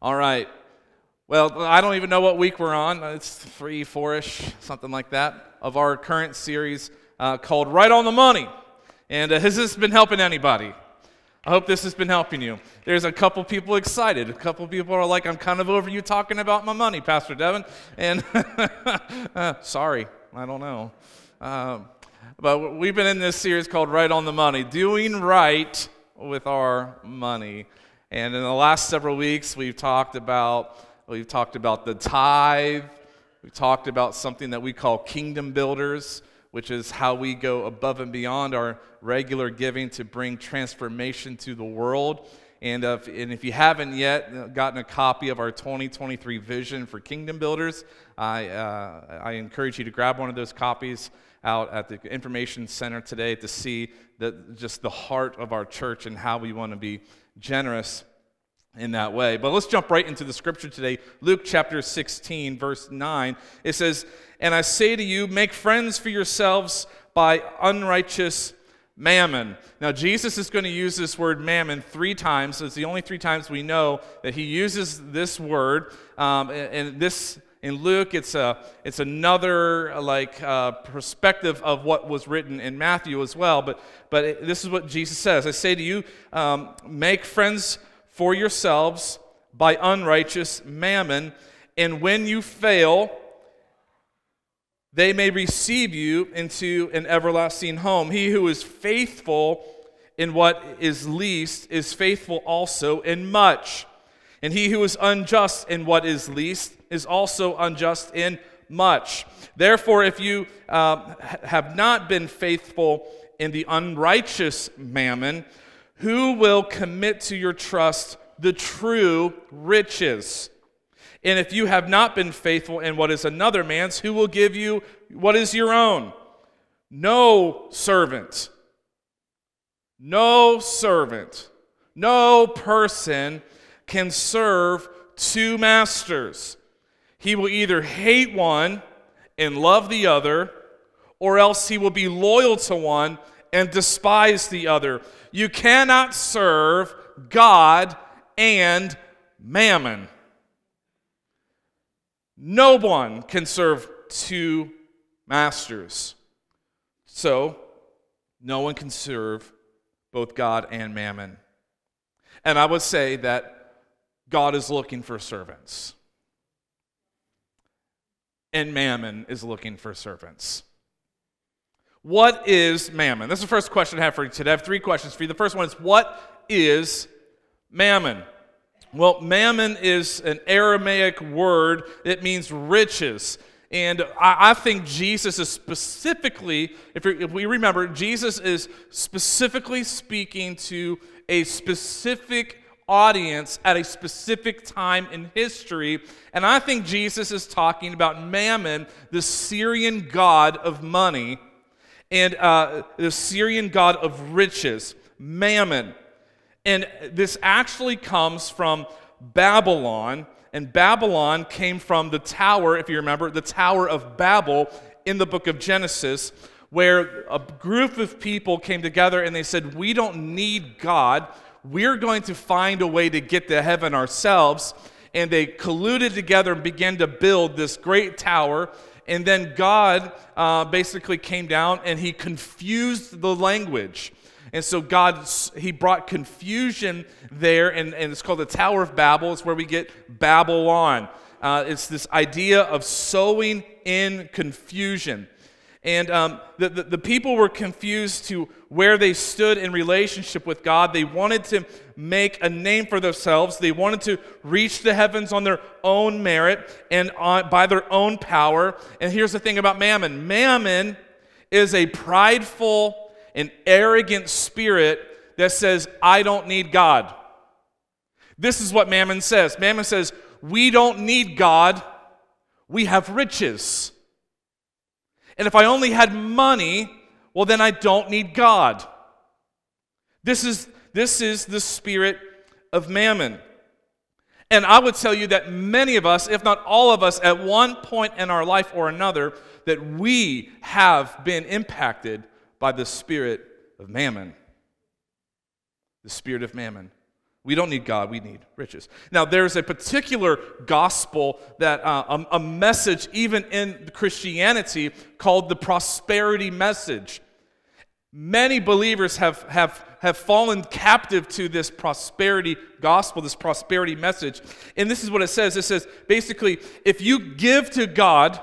All right. Well, I don't even know what week we're on. It's three, four ish, something like that, of our current series uh, called Right on the Money. And uh, has this been helping anybody? I hope this has been helping you. There's a couple people excited. A couple people are like, I'm kind of over you talking about my money, Pastor Devin. And uh, sorry, I don't know. Um, but we've been in this series called Right on the Money, doing right with our money. And in the last several weeks, we've talked about we've talked about the tithe. We've talked about something that we call kingdom builders, which is how we go above and beyond our regular giving to bring transformation to the world. And, uh, and if you haven't yet gotten a copy of our 2023 vision for Kingdom Builders, I, uh, I encourage you to grab one of those copies out at the information center today to see the, just the heart of our church and how we want to be generous in that way. But let's jump right into the scripture today. Luke chapter 16, verse 9. It says, And I say to you, make friends for yourselves by unrighteous mammon. Now, Jesus is going to use this word mammon three times. It's the only three times we know that he uses this word. Um, and this in Luke, it's, a, it's another like uh, perspective of what was written in Matthew as well. But, but it, this is what Jesus says I say to you, um, make friends for yourselves by unrighteous mammon, and when you fail, they may receive you into an everlasting home. He who is faithful in what is least is faithful also in much. And he who is unjust in what is least is also unjust in much. Therefore, if you uh, have not been faithful in the unrighteous mammon, who will commit to your trust the true riches? And if you have not been faithful in what is another man's, who will give you what is your own? No servant, no servant, no person can serve two masters. He will either hate one and love the other, or else he will be loyal to one and despise the other. You cannot serve God and mammon. No one can serve two masters. So, no one can serve both God and mammon. And I would say that God is looking for servants. And mammon is looking for servants. What is mammon? That's the first question I have for you today. I have three questions for you. The first one is What is mammon? Well, mammon is an Aramaic word, it means riches. And I, I think Jesus is specifically, if, if we remember, Jesus is specifically speaking to a specific audience at a specific time in history. And I think Jesus is talking about Mammon, the Syrian god of money, and uh, the Syrian god of riches, Mammon. And this actually comes from Babylon. And Babylon came from the tower, if you remember, the Tower of Babel in the book of Genesis, where a group of people came together and they said, We don't need God we're going to find a way to get to heaven ourselves. And they colluded together and began to build this great tower. And then God uh, basically came down and he confused the language. And so God, he brought confusion there, and, and it's called the Tower of Babel. It's where we get Babylon. Uh, it's this idea of sowing in confusion. And um, the, the, the, people were confused to where they stood in relationship with God. They wanted to make a name for themselves. They wanted to reach the heavens on their own merit and on, by their own power. And here's the thing about mammon mammon is a prideful and arrogant spirit that says, I don't need God. This is what mammon says. Mammon says, We don't need God, we have riches. And if I only had money, well, then I don't need God. This is, this is the spirit of mammon. And I would tell you that many of us, if not all of us, at one point in our life or another, that we have been impacted by the spirit of mammon. The spirit of mammon. We don't need God, we need riches. Now, there's a particular gospel that, uh, a, a message even in Christianity called the prosperity message. Many believers have, have, have fallen captive to this prosperity gospel, this prosperity message. And this is what it says it says basically, if you give to God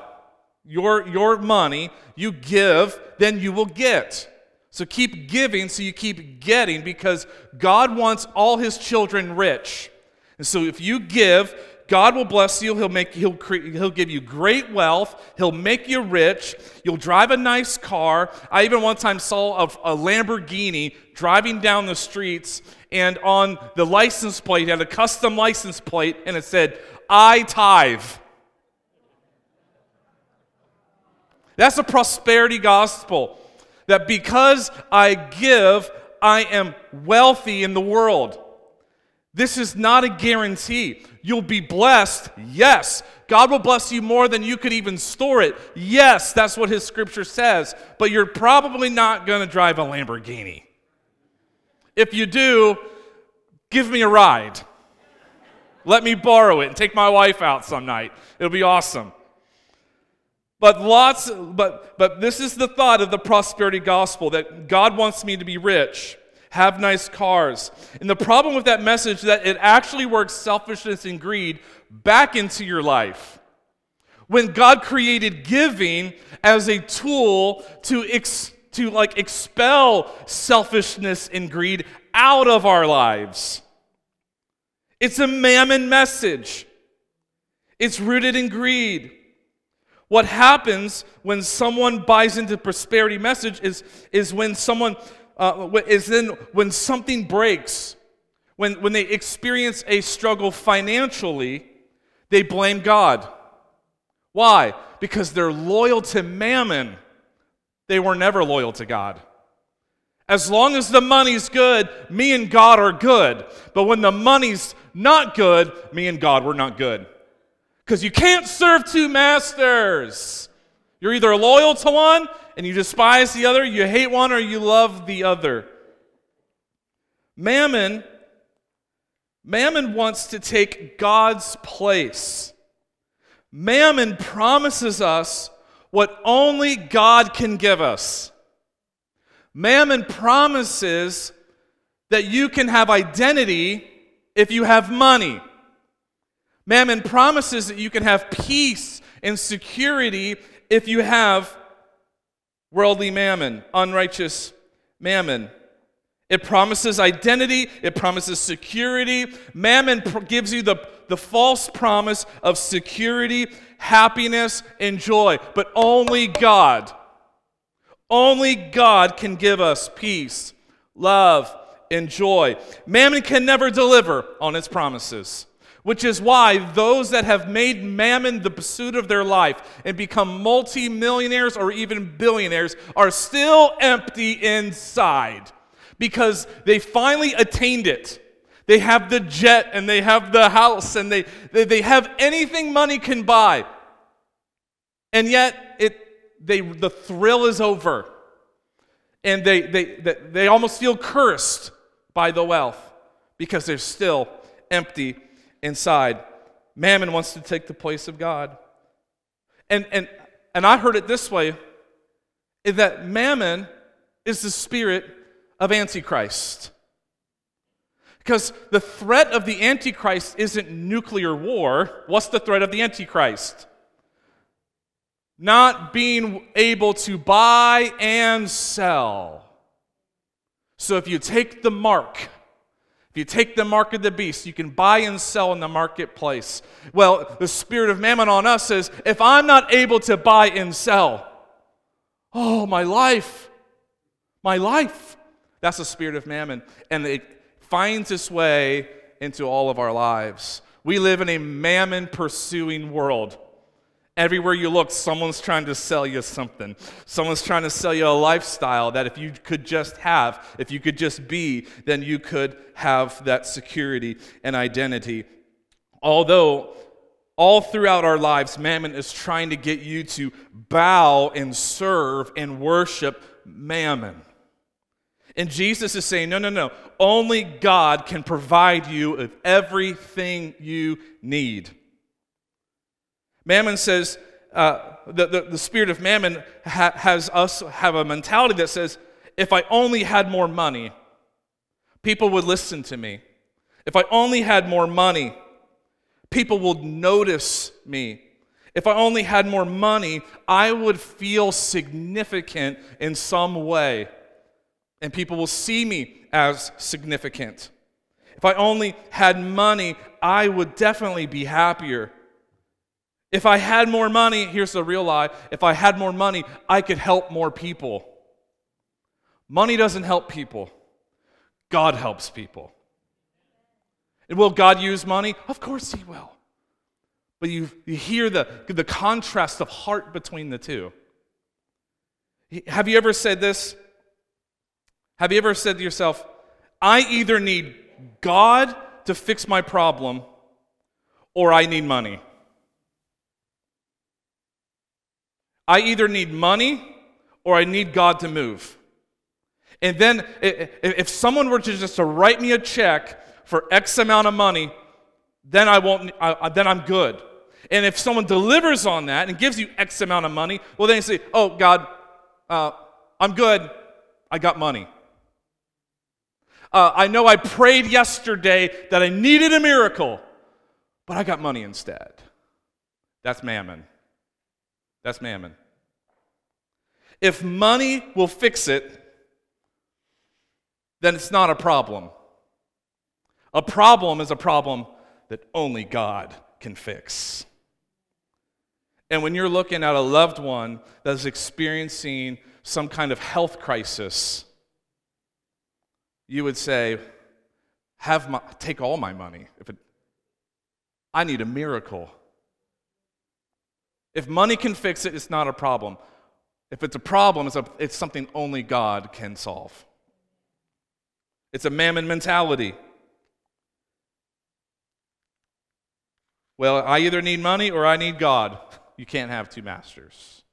your, your money, you give, then you will get. So keep giving so you keep getting because God wants all his children rich. And so if you give, God will bless you. He'll, make, he'll, cre- he'll give you great wealth. He'll make you rich. You'll drive a nice car. I even one time saw a, a Lamborghini driving down the streets, and on the license plate, had a custom license plate, and it said, I tithe. That's a prosperity gospel that because I give, I am wealthy in the world. This is not a guarantee. You'll be blessed, yes. God will bless you more than you could even store it. Yes, that's what his scripture says. But you're probably not going to drive a Lamborghini. If you do, give me a ride. Let me borrow it and take my wife out some night. It'll be awesome. But lots but but this is the thought of the prosperity gospel that God wants me to be rich, have nice cars. And the problem with that message is that it actually works selfishness and greed back into your life. When God created giving as a tool to ex, to like expel selfishness and greed out of our lives. It's a mammon message. It's rooted in greed. What happens when someone buys into the prosperity message is, is when someone uh, is then when something breaks, when, when they experience a struggle financially, they blame God. Why? Because they're loyal to mammon. They were never loyal to God. As long as the money's good, me and God are good. But when the money's not good, me and God, we're not good. Because you can't serve two masters. You're either loyal to one and you despise the other, you hate one, or you love the other. Mammon, Mammon wants to take God's place. Mammon promises us what only God can give us. Mammon promises that you can have identity if you have money. Mammon promises that you can have peace and security if you have worldly mammon, unrighteous mammon. It promises identity, it promises security. Mammon pr- gives you the, the false promise of security, happiness, and joy. But only God, only God can give us peace, love, and joy. Mammon can never deliver on its promises which is why those that have made mammon the pursuit of their life and become multimillionaires or even billionaires are still empty inside because they finally attained it. They have the jet and they have the house and they, they, they have anything money can buy. And yet it, they, the thrill is over. And they, they, they, they almost feel cursed by the wealth because they're still empty inside. Mammon wants to take the place of God. And, and, and I heard it this way is that mammon is the spirit of Antichrist. Because the threat of the Antichrist isn't nuclear war. What's the threat of the Antichrist? Not being able to buy and sell. So if you take the mark, if you take the mark of the beast, you can buy and sell in the marketplace. Well, the spirit of mammon on us says, if I'm not able to buy and sell, oh, my life, my life. That's the spirit of mammon. And it finds its way into all of our lives. We live in a mammon pursuing world. Everywhere you look, someone's trying to sell you something. Someone's trying to sell you a lifestyle that if you could just have, if you could just be, then you could have that security and identity. Although all throughout our lives, Mammon is trying to get you to bow and serve and worship Mammon. And Jesus is saying, no, no, no. Only God can provide you with everything you need. Mammon says, uh, the, the, the, spirit of mammon ha- has us have a mentality that says, if I only had more money, people would listen to me. If I only had more money, people would notice me. If I only had more money, I would feel significant in some way, and people will see me as significant. If I only had money, I would definitely be happier. If I had more money, here's the real lie if I had more money, I could help more people. Money doesn't help people, God helps people. And will God use money? Of course He will. But you, you hear the, the contrast of heart between the two. Have you ever said this? Have you ever said to yourself, I either need God to fix my problem or I need money? I either need money or I need God to move. And then if someone were to just to write me a check for X amount of money, then I won't. Then I'm good. And if someone delivers on that and gives you X amount of money, well, then you say, "Oh God, uh, I'm good. I got money." Uh, I know I prayed yesterday that I needed a miracle, but I got money instead. That's mammon. That's mammon. If money will fix it, then it's not a problem. A problem is a problem that only God can fix. And when you're looking at a loved one that's experiencing some kind of health crisis, you would say, have my, take all my money. If it, I need a miracle. If money can fix it, it's not a problem. If it's a problem, it's, a, it's something only God can solve. It's a mammon mentality. Well, I either need money or I need God. You can't have two masters.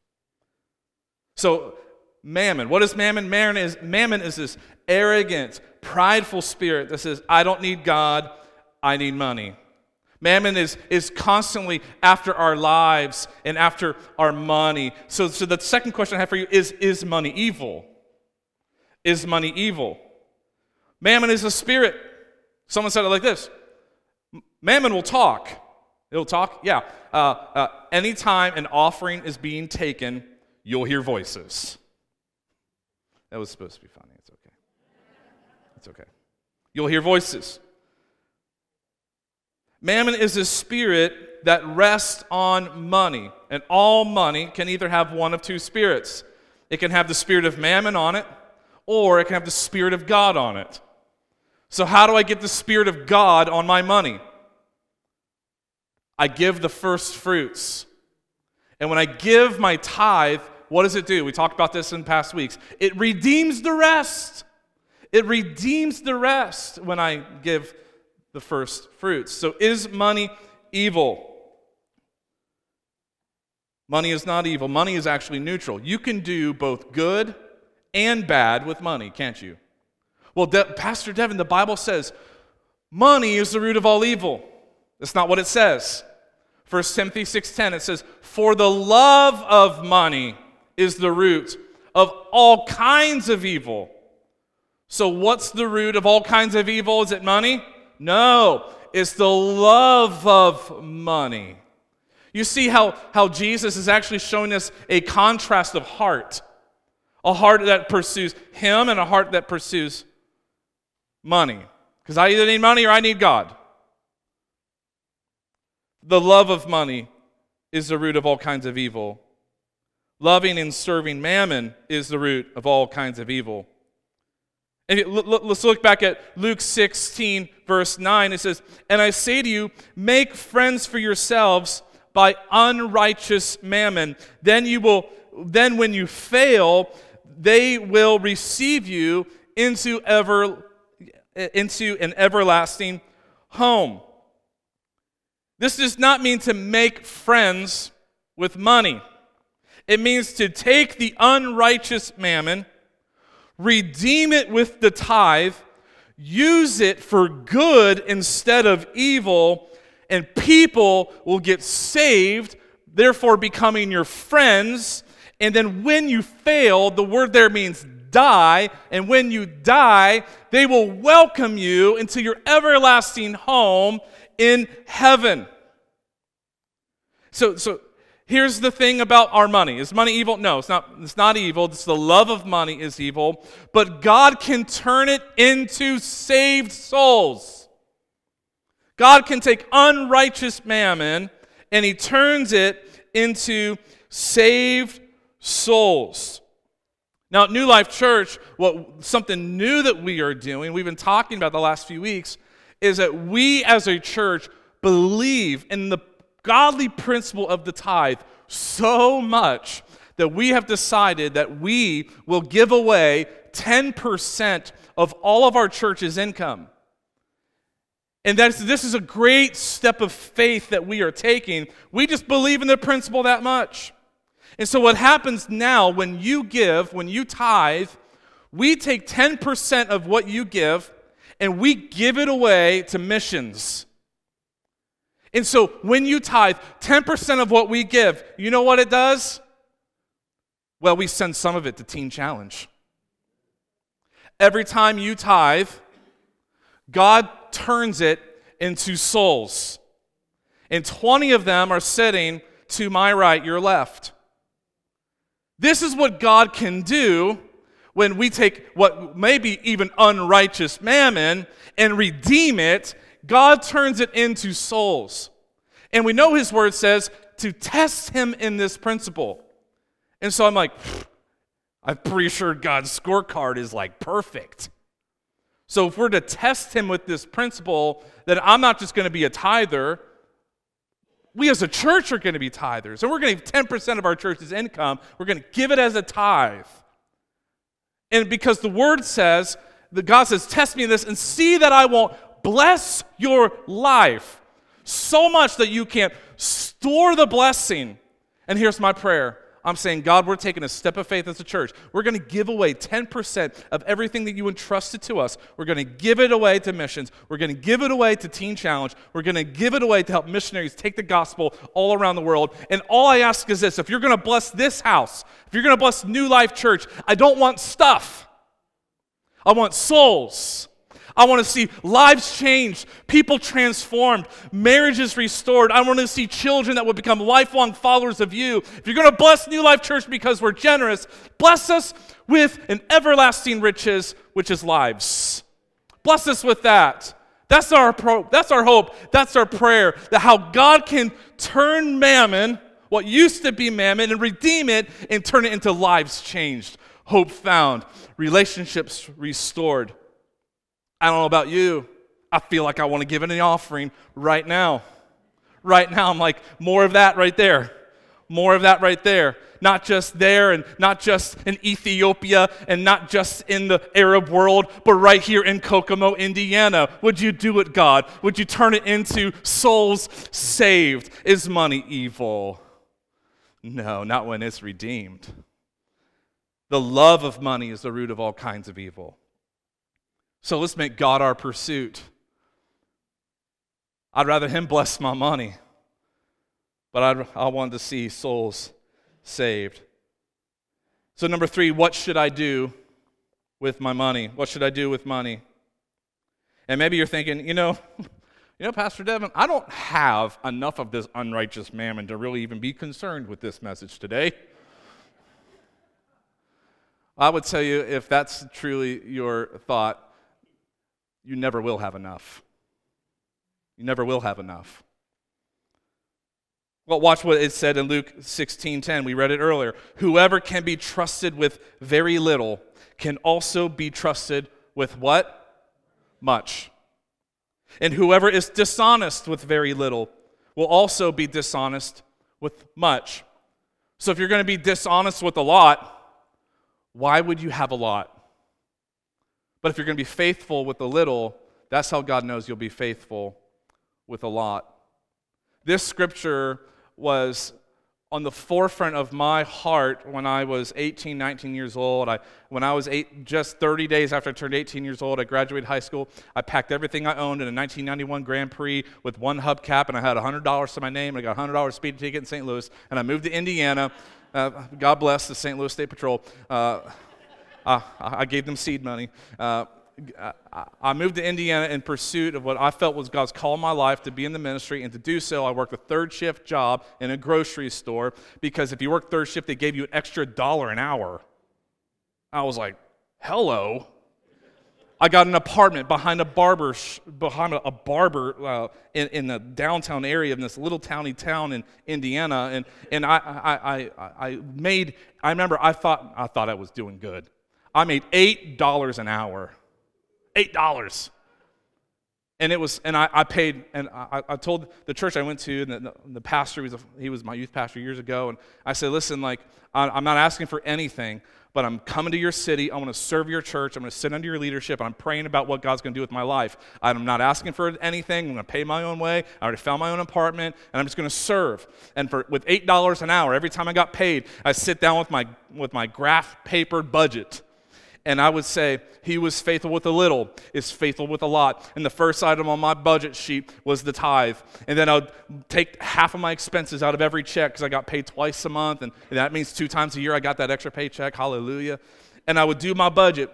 So, mammon, what is mammon? Mammon is, mammon is this arrogant, prideful spirit that says, I don't need God, I need money. Mammon is, is constantly after our lives and after our money. So, so the second question I have for you is Is money evil? Is money evil? Mammon is a spirit. Someone said it like this Mammon will talk. It'll talk? Yeah. Uh, uh, anytime an offering is being taken, you'll hear voices. That was supposed to be funny. It's okay. It's okay. You'll hear voices. Mammon is a spirit that rests on money. And all money can either have one of two spirits it can have the spirit of mammon on it, or it can have the spirit of God on it. So, how do I get the spirit of God on my money? I give the first fruits. And when I give my tithe, what does it do? We talked about this in past weeks. It redeems the rest. It redeems the rest when I give the first fruits. So, is money evil? Money is not evil. Money is actually neutral. You can do both good and bad with money, can't you? Well, De- Pastor Devin, the Bible says money is the root of all evil. That's not what it says. 1 Timothy 6:10 it says, "For the love of money is the root of all kinds of evil." So what's the root of all kinds of evil? Is it money? No, it's the love of money. You see how, how Jesus is actually showing us a contrast of heart. A heart that pursues him and a heart that pursues money. Because I either need money or I need God. The love of money is the root of all kinds of evil. Loving and serving mammon is the root of all kinds of evil. Let's look back at Luke 16, verse 9. It says, And I say to you, make friends for yourselves by unrighteous mammon. Then you will, then when you fail, they will receive you into ever into an everlasting home. This does not mean to make friends with money. It means to take the unrighteous mammon, redeem it with the tithe, use it for good instead of evil, and people will get saved, therefore becoming your friends. And then when you fail, the word there means die. And when you die, they will welcome you into your everlasting home in heaven. So, so here's the thing about our money. Is money evil? No, it's not, it's not evil. It's the love of money is evil. But God can turn it into saved souls. God can take unrighteous mammon and he turns it into saved souls. Now, at New Life Church, what something new that we are doing, we've been talking about the last few weeks, is that we as a church believe in the godly principle of the tithe so much that we have decided that we will give away 10% of all of our church's income. And that's, this is a great step of faith that we are taking. We just believe in the principle that much. And so, what happens now when you give, when you tithe, we take 10% of what you give and we give it away to missions. And so when you tithe 10% of what we give, you know what it does? Well, we send some of it to Teen Challenge. Every time you tithe, God turns it into souls. And 20 of them are sitting to my right, your left. This is what God can do when we take what may be even unrighteous mammon and redeem it God turns it into souls. And we know his word says to test him in this principle. And so I'm like, I'm pretty sure God's scorecard is like perfect. So if we're to test him with this principle, that I'm not just going to be a tither, we as a church are going to be tithers. And we're going to give 10% of our church's income, we're going to give it as a tithe. And because the word says, that God says, test me in this and see that I won't bless your life so much that you can't store the blessing. And here's my prayer I'm saying, God, we're taking a step of faith as a church. We're going to give away 10% of everything that you entrusted to us. We're going to give it away to missions. We're going to give it away to Teen Challenge. We're going to give it away to help missionaries take the gospel all around the world. And all I ask is this if you're going to bless this house, if you're going to bless New Life Church, I don't want stuff, I want souls. I want to see lives changed, people transformed, marriages restored. I want to see children that will become lifelong followers of you. If you're going to bless New Life Church because we're generous, bless us with an everlasting riches, which is lives. Bless us with that. That's our, pro- that's our hope. That's our prayer. That how God can turn mammon, what used to be mammon, and redeem it and turn it into lives changed, hope found, relationships restored. I don't know about you. I feel like I want to give an offering right now. Right now, I'm like, more of that right there. More of that right there. Not just there and not just in Ethiopia and not just in the Arab world, but right here in Kokomo, Indiana. Would you do it, God? Would you turn it into souls saved? Is money evil? No, not when it's redeemed. The love of money is the root of all kinds of evil. So let's make God our pursuit. I'd rather Him bless my money, but I'd, I want to see souls saved. So, number three, what should I do with my money? What should I do with money? And maybe you're thinking, you know, you know, Pastor Devin, I don't have enough of this unrighteous mammon to really even be concerned with this message today. I would tell you if that's truly your thought, you never will have enough. You never will have enough. Well, watch what it said in Luke 16:10. We read it earlier. Whoever can be trusted with very little can also be trusted with what? Much. And whoever is dishonest with very little will also be dishonest with much. So if you're going to be dishonest with a lot, why would you have a lot? But if you're going to be faithful with a little, that's how God knows you'll be faithful with a lot. This scripture was on the forefront of my heart when I was 18, 19 years old. I, when I was eight, just 30 days after I turned 18 years old, I graduated high school. I packed everything I owned in a 1991 Grand Prix with one hubcap, and I had $100 to my name, and I got a $100 speeding ticket in St. Louis, and I moved to Indiana. Uh, God bless the St. Louis State Patrol. Uh, I gave them seed money. Uh, I moved to Indiana in pursuit of what I felt was God's call in my life to be in the ministry, and to do so, I worked a third shift job in a grocery store because if you work third shift, they gave you an extra dollar an hour. I was like, hello. I got an apartment behind a barber, behind a, barber uh, in, in the downtown area of this little towny town in Indiana, and, and I, I, I, I made. I remember I thought I thought I was doing good. I made eight dollars an hour eight dollars. And it was, and I, I paid, and I, I, told the church I went to, and the, the pastor, he was, a, he was my youth pastor years ago, and I said, listen, like, I'm not asking for anything, but I'm coming to your city. I want to serve your church. I'm going to sit under your leadership. I'm praying about what God's going to do with my life. I'm not asking for anything. I'm going to pay my own way. I already found my own apartment, and I'm just going to serve. And for with eight dollars an hour, every time I got paid, I sit down with my with my graph paper budget and I would say, He was faithful with a little, is faithful with a lot. And the first item on my budget sheet was the tithe. And then I would take half of my expenses out of every check because I got paid twice a month. And, and that means two times a year I got that extra paycheck. Hallelujah. And I would do my budget.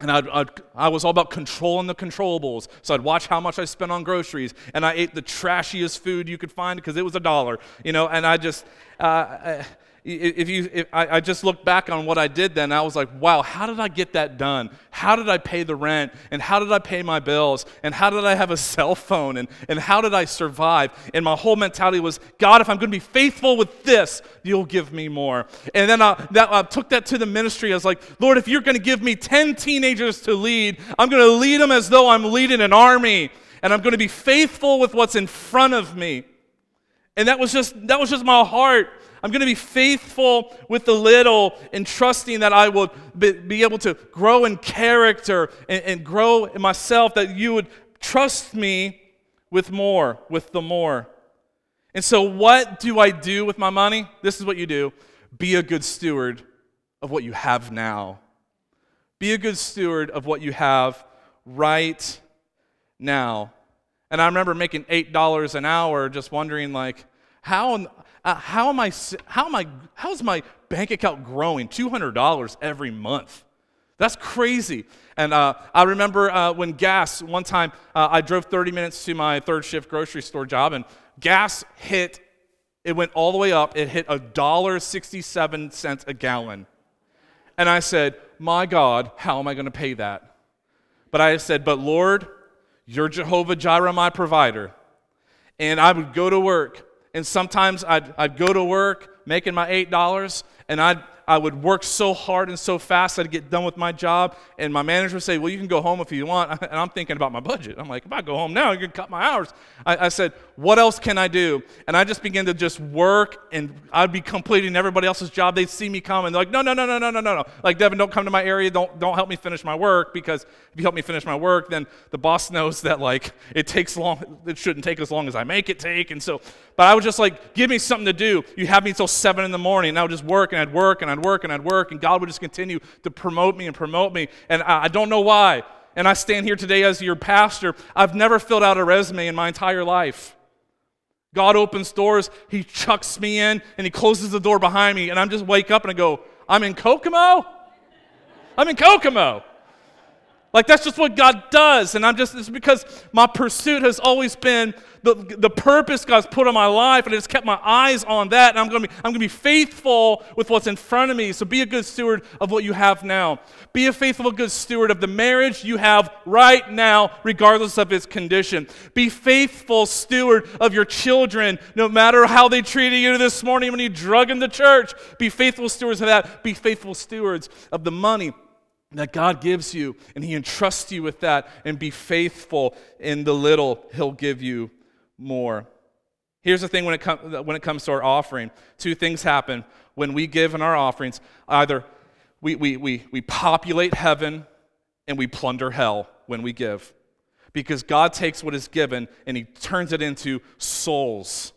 And I'd, I'd, i was all about controlling the controllables. So I'd watch how much I spent on groceries. And I ate the trashiest food you could find because it was a dollar, you know. And I just, uh, if you, if I, I, just look back on what I did then, I was like, wow, how did I get that done? How did I pay the rent? And how did I pay my bills? And how did I have a cell phone? And, and how did I survive? And my whole mentality was, God, if I'm going to be faithful with this, you'll give me more. And then I, that, I took that to the ministry. I was like, Lord, if you're going to give me 10 teenagers to lead, I'm going to lead them as though I'm leading an army. And I'm going to be faithful with what's in front of me. And that was just, that was just my heart. I'm going to be faithful with the little and trusting that I will be, able to grow in character and, and grow in myself, that you would trust me with more, with the more. And so, what do I do with my money? This is what you do be a good steward of what you have now. Be a good steward of what you have right now. And I remember making $8 an hour, just wondering, like, how, uh, how am I, how am I, how's my bank account growing? $200 every month. That's crazy. And uh, I remember uh, when gas, one time uh, I drove 30 minutes to my third shift grocery store job, and gas hit, it went all the way up. It hit $1.67 a gallon. And I said, My God, how am I going to pay that? But I said, But Lord, you're Jehovah Jireh, my provider. And I would go to work and sometimes I'd, I'd go to work making my $8, and I'd, I would work so hard and so fast I'd get done with my job, and my manager would say, Well, you can go home if you want. And I'm thinking about my budget. I'm like, If I go home now, you can cut my hours. I, I said, What else can I do? And I just began to just work, and I'd be completing everybody else's job. They'd see me come, and they're like, No, no, no, no, no, no, no, no. Like, Devin, don't come to my area. Don't, don't help me finish my work, because if you help me finish my work, then the boss knows that, like, it takes long, it shouldn't take as long as I make it take. And so, but I was just like, Give me something to do. You have me until 7 in the morning, and I would just work, and I'd work, and I'd work, and I'd work, and and God would just continue to promote me and promote me. And I, I don't know why. And I stand here today as your pastor. I've never filled out a resume in my entire life. God opens doors, He chucks me in, and He closes the door behind me, and I'm just wake up and I go, I'm in Kokomo? I'm in Kokomo. Like that's just what God does. And I'm just, it's because my pursuit has always been the, the purpose God's put on my life, and it's kept my eyes on that. And I'm to be, I'm to be faithful with what's in front of me. So be a good steward of what you have now. Be a faithful, good steward of the marriage you have right now, regardless of its condition. Be faithful steward of your children, no matter how they treated you this morning when you drug them to church. Be faithful stewards of that. Be faithful stewards of the money that God gives you, and He entrusts you with that, and be faithful in the little He'll give you more. Here's the thing when it, com- when it comes to our offering two things happen when we give in our offerings. Either we, we, we, we populate heaven and we plunder hell when we give. Because God takes what is given and He turns it into souls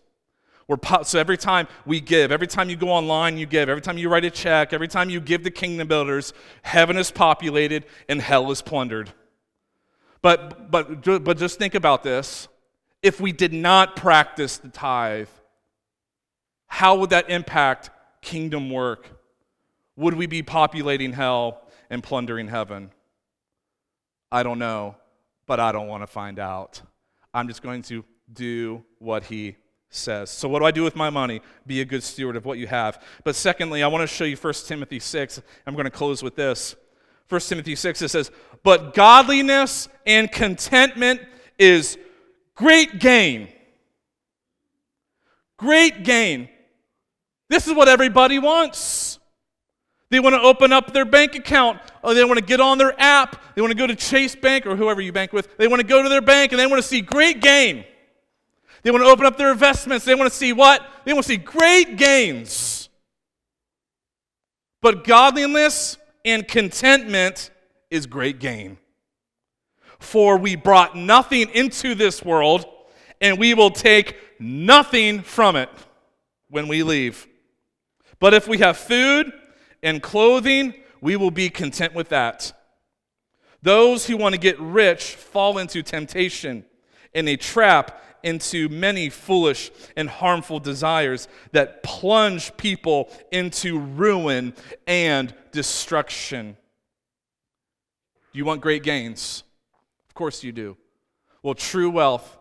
We're po- so every time we give, every time you go online, you give, every time you write a check, every time you give to kingdom builders, heaven is populated and hell is plundered. But, but, but just think about this. If we did not practice the tithe, how would that impact kingdom work? Would we be populating hell and plundering heaven? I don't know, but I don't want to find out. I'm just going to do what he says. So, what do I do with my money? Be a good steward of what you have. But secondly, I want to show you 1 Timothy 6. I'm going to close with this. 1 Timothy 6, it says, But godliness and contentment is great gain. Great gain. This is what everybody wants. They want to open up their bank account, or they want to get on their app. They want to go to Chase Bank or whoever you bank with. They want to go to their bank and they want to see great gain. They want to open up their investments. They want to see what? They want to see great gains. But godliness and contentment is great gain. For we brought nothing into this world, and we will take nothing from it when we leave. But if we have food and clothing, we will be content with that. Those who want to get rich fall into temptation and a trap into many foolish and harmful desires that plunge people into ruin and destruction. Do you want great gains? Of course you do. Well, true wealth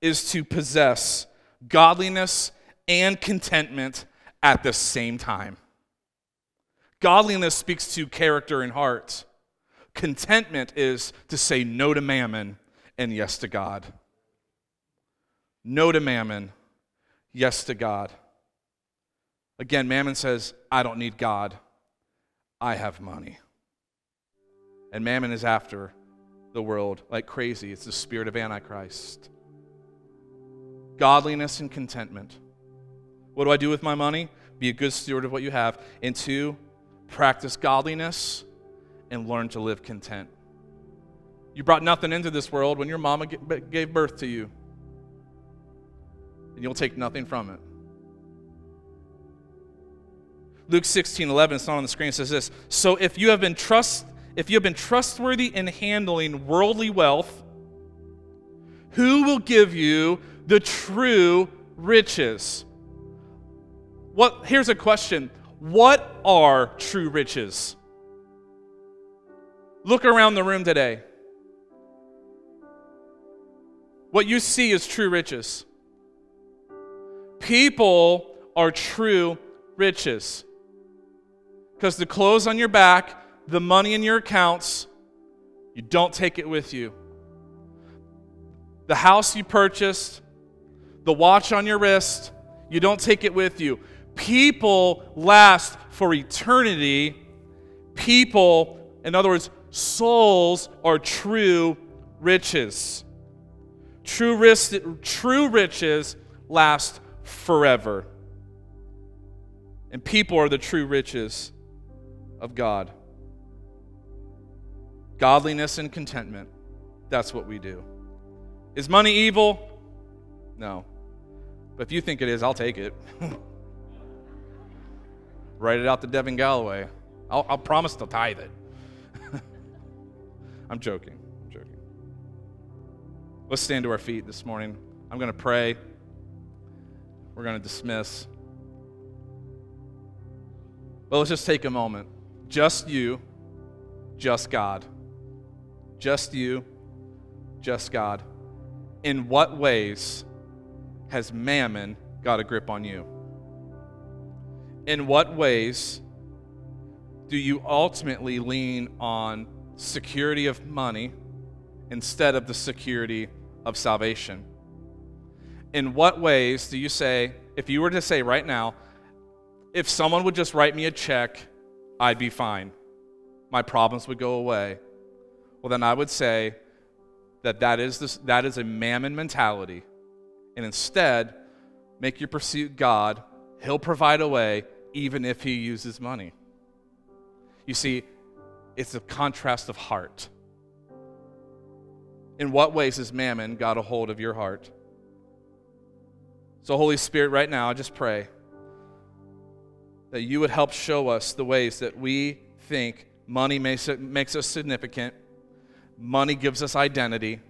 is to possess godliness and contentment at the same time. Godliness speaks to character and heart. Contentment is to say no to mammon and yes to God. No to mammon, yes to God. Again, mammon says, I don't need God, I have money. And mammon is after the world like crazy. It's the spirit of Antichrist. Godliness and contentment. What do I do with my money? Be a good steward of what you have. And two, practice godliness and learn to live content. You brought nothing into this world when your mama gave birth to you and you'll take nothing from it. Luke 16, 11, it's not on the screen, says this. So if you have been trust, if you have been trustworthy in handling worldly wealth, who will give you the true riches? What here's a question. What are true riches? Look around the room today. What you see is true riches. People are true riches. Because the clothes on your back, the money in your accounts, you don't take it with you. The house you purchased, the watch on your wrist, you don't take it with you. People last for eternity. People, in other words, souls are true riches. True, riches last forever. And people are the true riches of God. Godliness and contentment. That's what we do. Is money evil? No. But if you think it is, I'll take it. Write it out to Devin Galloway. I'll, I'll promise to tithe it. I'm joking. I'm joking. Let's stand to our feet this morning. I'm going to pray we're going to dismiss. But let's just take a moment. Just you, just God. Just you, just God. In what ways has mammon got a grip on you? In what ways do you ultimately lean on security of money instead of the security of salvation? In what ways do you say, if you were to say right now, if someone would just write me a check, I'd be fine. My problems would go away. Well, then I would say that that is, this, that is a mammon mentality. And instead, make your pursuit God. He'll provide a way, even if He uses money. You see, it's a contrast of heart. In what ways has mammon got a hold of your heart? So, Holy Spirit, right now, I just pray that you would help show us the ways that we think money makes, us significant, money gives us identity,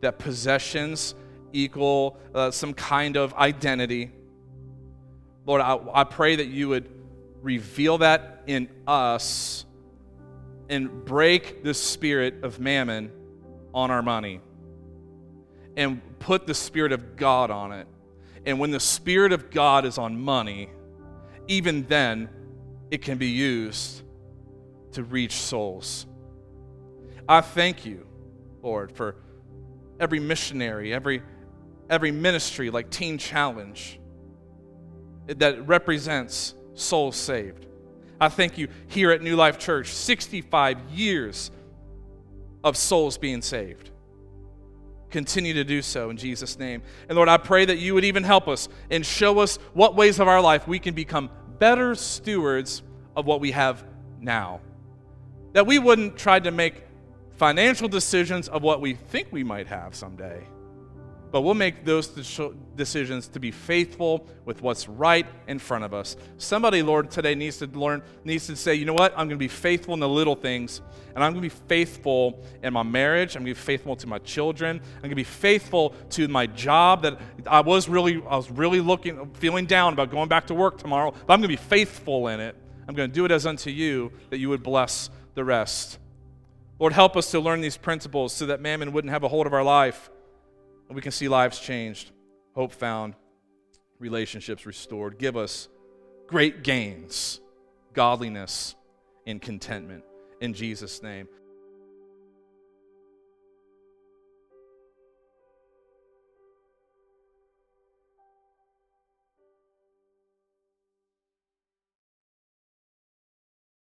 that possessions equal uh, some kind of identity. Lord, I, I pray that you would reveal that in us and break the spirit of mammon on our money and put the spirit of God on it. And when the spirit of God is on money, even then, it can be used to reach souls. I thank you, Lord, for every missionary, every, every ministry like Teen Challenge that represents souls saved. I thank you here at New Life Church, 65 years of souls being saved. Continue to do so in Jesus' name. And Lord, I pray that you would even help us and show us what ways of our life we can become better stewards of what we have now. That we wouldn't try to make financial decisions of what we think we might have someday but we'll make those decisions to be faithful with what's right in front of us. Somebody, Lord, today needs to learn, needs to say, you know what? I'm going to be faithful in the little things, and I'm going to be faithful in my marriage. I'm going to be faithful to my children. I'm going to be faithful to my job that I was really, I was really looking, feeling down about going back to work tomorrow, but I'm going to be faithful in it. I'm going to do it as unto you that you would bless the rest. Lord, help us to learn these principles so that mammon wouldn't have a hold of our life and we can see lives changed, hope found, relationships restored. Give us great gains, godliness, and contentment. In Jesus' name.